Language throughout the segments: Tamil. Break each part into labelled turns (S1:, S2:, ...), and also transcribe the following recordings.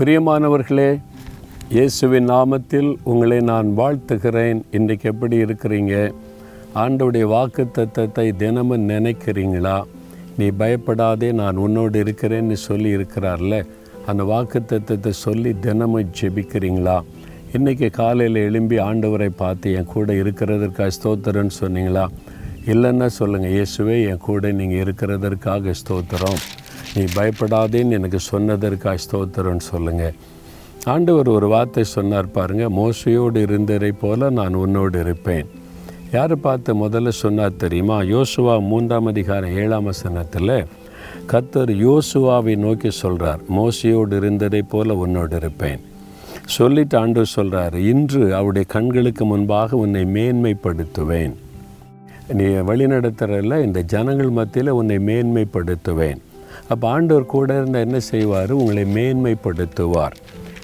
S1: பிரியமானவர்களே இயேசுவின் நாமத்தில் உங்களை நான் வாழ்த்துகிறேன். இன்றைக்கு எப்படி இருக்கிறீங்க? ஆண்டவுடைய வாக்கு தத்தத்தை தினமும் நினைக்கிறீங்களா? நீ பயப்படாதே நான் உன்னோடு இருக்கிறேன்னு சொல்லி இருக்கிறார்ல? அந்த வாக்கு தத்தத்தை சொல்லி தினமும் ஜெபிக்கிறீங்களா? இன்றைக்கி காலையில் எழும்பி ஆண்டவரை பார்த்து என் கூட இருக்கிறதற்காக ஸ்தோத்திரன்னு சொன்னீங்களா? இல்லைன்னா சொல்லுங்கள் இயேசுவே என் கூட நீங்கள் இருக்கிறதற்காக ஸ்தோத்திரம். நீ பயப்படாதேன்னு எனக்கு சொன்னதற்காக ஸ்தோத்திரம்னு சொல்லுங்கள் ஆண்டவர் ஒரு வார்த்தை சொன்னார் பாருங்கள் மோசையோடு இருந்ததை போல நான் உன்னோடு இருப்பேன். யார் பார்த்து முதல்ல சொன்னார் தெரியுமா? யோசுவா மூன்றாம் அதிகாரம் ஏழாம் வசனத்தில் கத்தர் யோசுவாவை நோக்கி சொல்கிறார் மோசையோடு இருந்ததை போல உன்னோடு இருப்பேன். சொல்லிட்டு ஆண்டு சொல்கிறார் இன்று அவருடைய கண்களுக்கு முன்பாக உன்னை மேன்மைப்படுத்துவேன். நீ வழிநடத்துறல இந்த ஜனங்கள் மத்தியில் உன்னை மேன்மைப்படுத்துவேன். அப்போ ஆண்டவர் கூட இருந்தால் என்ன செய்வார்? உங்களை மேன்மைப்படுத்துவார்.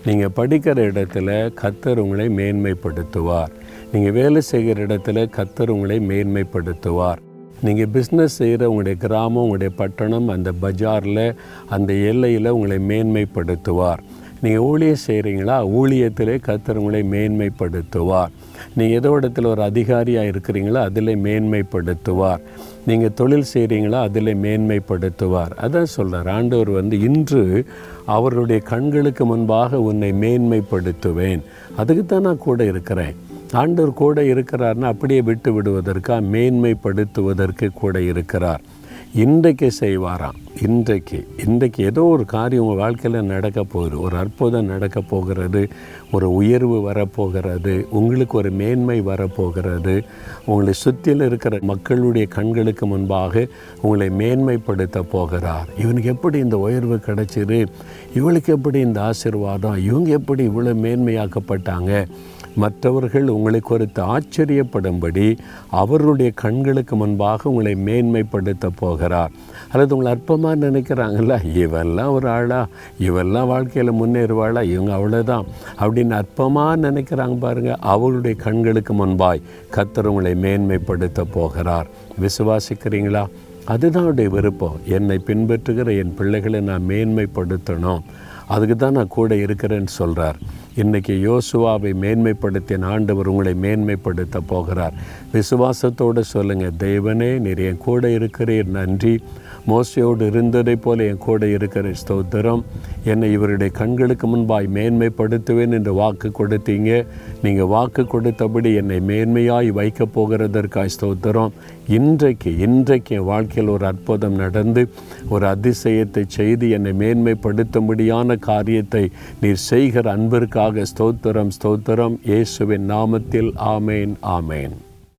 S1: நீங்கள் படிக்கிற இடத்துல கத்தர் உங்களை மேன்மைப்படுத்துவார். நீங்கள் வேலை செய்கிற இடத்துல கத்தர் உங்களை மேன்மைப்படுத்துவார். நீங்கள் பிஸ்னஸ் செய்கிற உங்களுடைய கிராமம் உங்களுடைய பட்டணம் அந்த பஜாரில் அந்த எல்லையில் உங்களை மேன்மைப்படுத்துவார். நீங்கள் ஊழியம் செய்கிறீங்களா ஊழியத்திலே கத்தர் உங்களை மேன்மைப்படுத்துவார். நீங்கள் ஏதோ இடத்துல ஒரு அதிகாரியாக இருக்கிறீங்களா? அதில் மேன்மைப்படுத்துவார். நீங்கள் தொழில் செய்கிறீங்களா அதில் மேன்மைப்படுத்துவார். அதான் சொல்கிறார் ஆண்டவர் வந்து இன்று அவருடைய கண்களுக்கு முன்பாக உன்னை மேன்மைப்படுத்துவேன். அதுக்கு தான் நான் கூட இருக்கிறேன். ஆண்டவர் கூட இருக்கிறார்னா அப்படியே விட்டு விடுவதற்காக மேன்மைப்படுத்துவதற்கு கூட இருக்கிறார். இன்றைக்கு செய்வாராம். இன்றைக்கு இன்றைக்கு ஏதோ ஒரு காரியம் உங்கள் வாழ்க்கையில் நடக்க போகுது. ஒரு அற்புதம் நடக்க போகிறது. ஒரு உயர்வு வரப்போகிறது உங்களுக்கு ஒரு மேன்மை வரப்போகிறது உங்களை சுற்றியில் இருக்கிற மக்களுடைய கண்களுக்கு முன்பாக உங்களை மேன்மைப்படுத்த போகிறார். இவனுக்கு எப்படி இந்த உயர்வு கிடைச்சிது? இவளுக்கு எப்படி இந்த ஆசிர்வாதம்? இவங்க எப்படி இவ்வளோ மேன்மையாக்கப்பட்டாங்க? மற்றவர்கள் உங்களை குறித்து ஆச்சரியப்படும்படி அவருடைய கண்களுக்கு முன்பாக உங்களை மேன்மைப்படுத்த போகிறார். அல்லது உங்களை அற்பமாக நினைக்கிறாங்கல்ல? இவெல்லாம் ஒரு ஆளா? இவெல்லாம் வாழ்க்கையில் முன்னேறுவாளா? இவங்க அவ்வளோதான் அப்படின்னு அற்பமாக நினைக்கிறாங்க பாருங்கள் அவளுடைய கண்களுக்கு முன்பாய் கத்தர் உங்களை மேன்மைப்படுத்த போகிறார். விசுவாசிக்கிறீங்களா? அதுதான் அவருடைய விருப்பம். என்னை பின்பற்றுகிற என் பிள்ளைகளை நான் மேன்மைப்படுத்தணும். அதுக்கு தான் நான் கூட இருக்கிறேன்னு சொல்கிறார் இன்றைக்கி யோசுவாவை மேன்மைப்படுத்திய ஆண்டவர் உங்களை மேன்மைப்படுத்த போகிறார். விசுவாசத்தோடு சொல்லுங்கள் தெய்வனே நிறைய கூட இருக்கிறீர். நன்றி. மோசையோடு இருந்ததைப் போல என் கூட இருக்கிற ஸ்தோத்திரம் என்னை இவருடைய கண்களுக்கு முன்பாய் மேன்மைப்படுத்துவேன் என்று வாக்கு கொடுத்தீங்க. நீங்கள் வாக்கு கொடுத்தபடி என்னை மேன்மையாய் வைக்கப் போகிறதற்காய் ஸ்தோத்திரம். இன்றைக்கு இன்றைக்கு என் வாழ்க்கையில் ஒரு அற்புதம் நடந்து ஒரு அதிசயத்தை செய்து என்னை மேன்மைப்படுத்தும்படியான காரியத்தை நீர் செய்கிற அன்பிற்காக ஸ்தோத்திரம் ஸ்தோத்திரம். இயேசுவின் நாமத்தில் ஆமேன் ஆமேன்.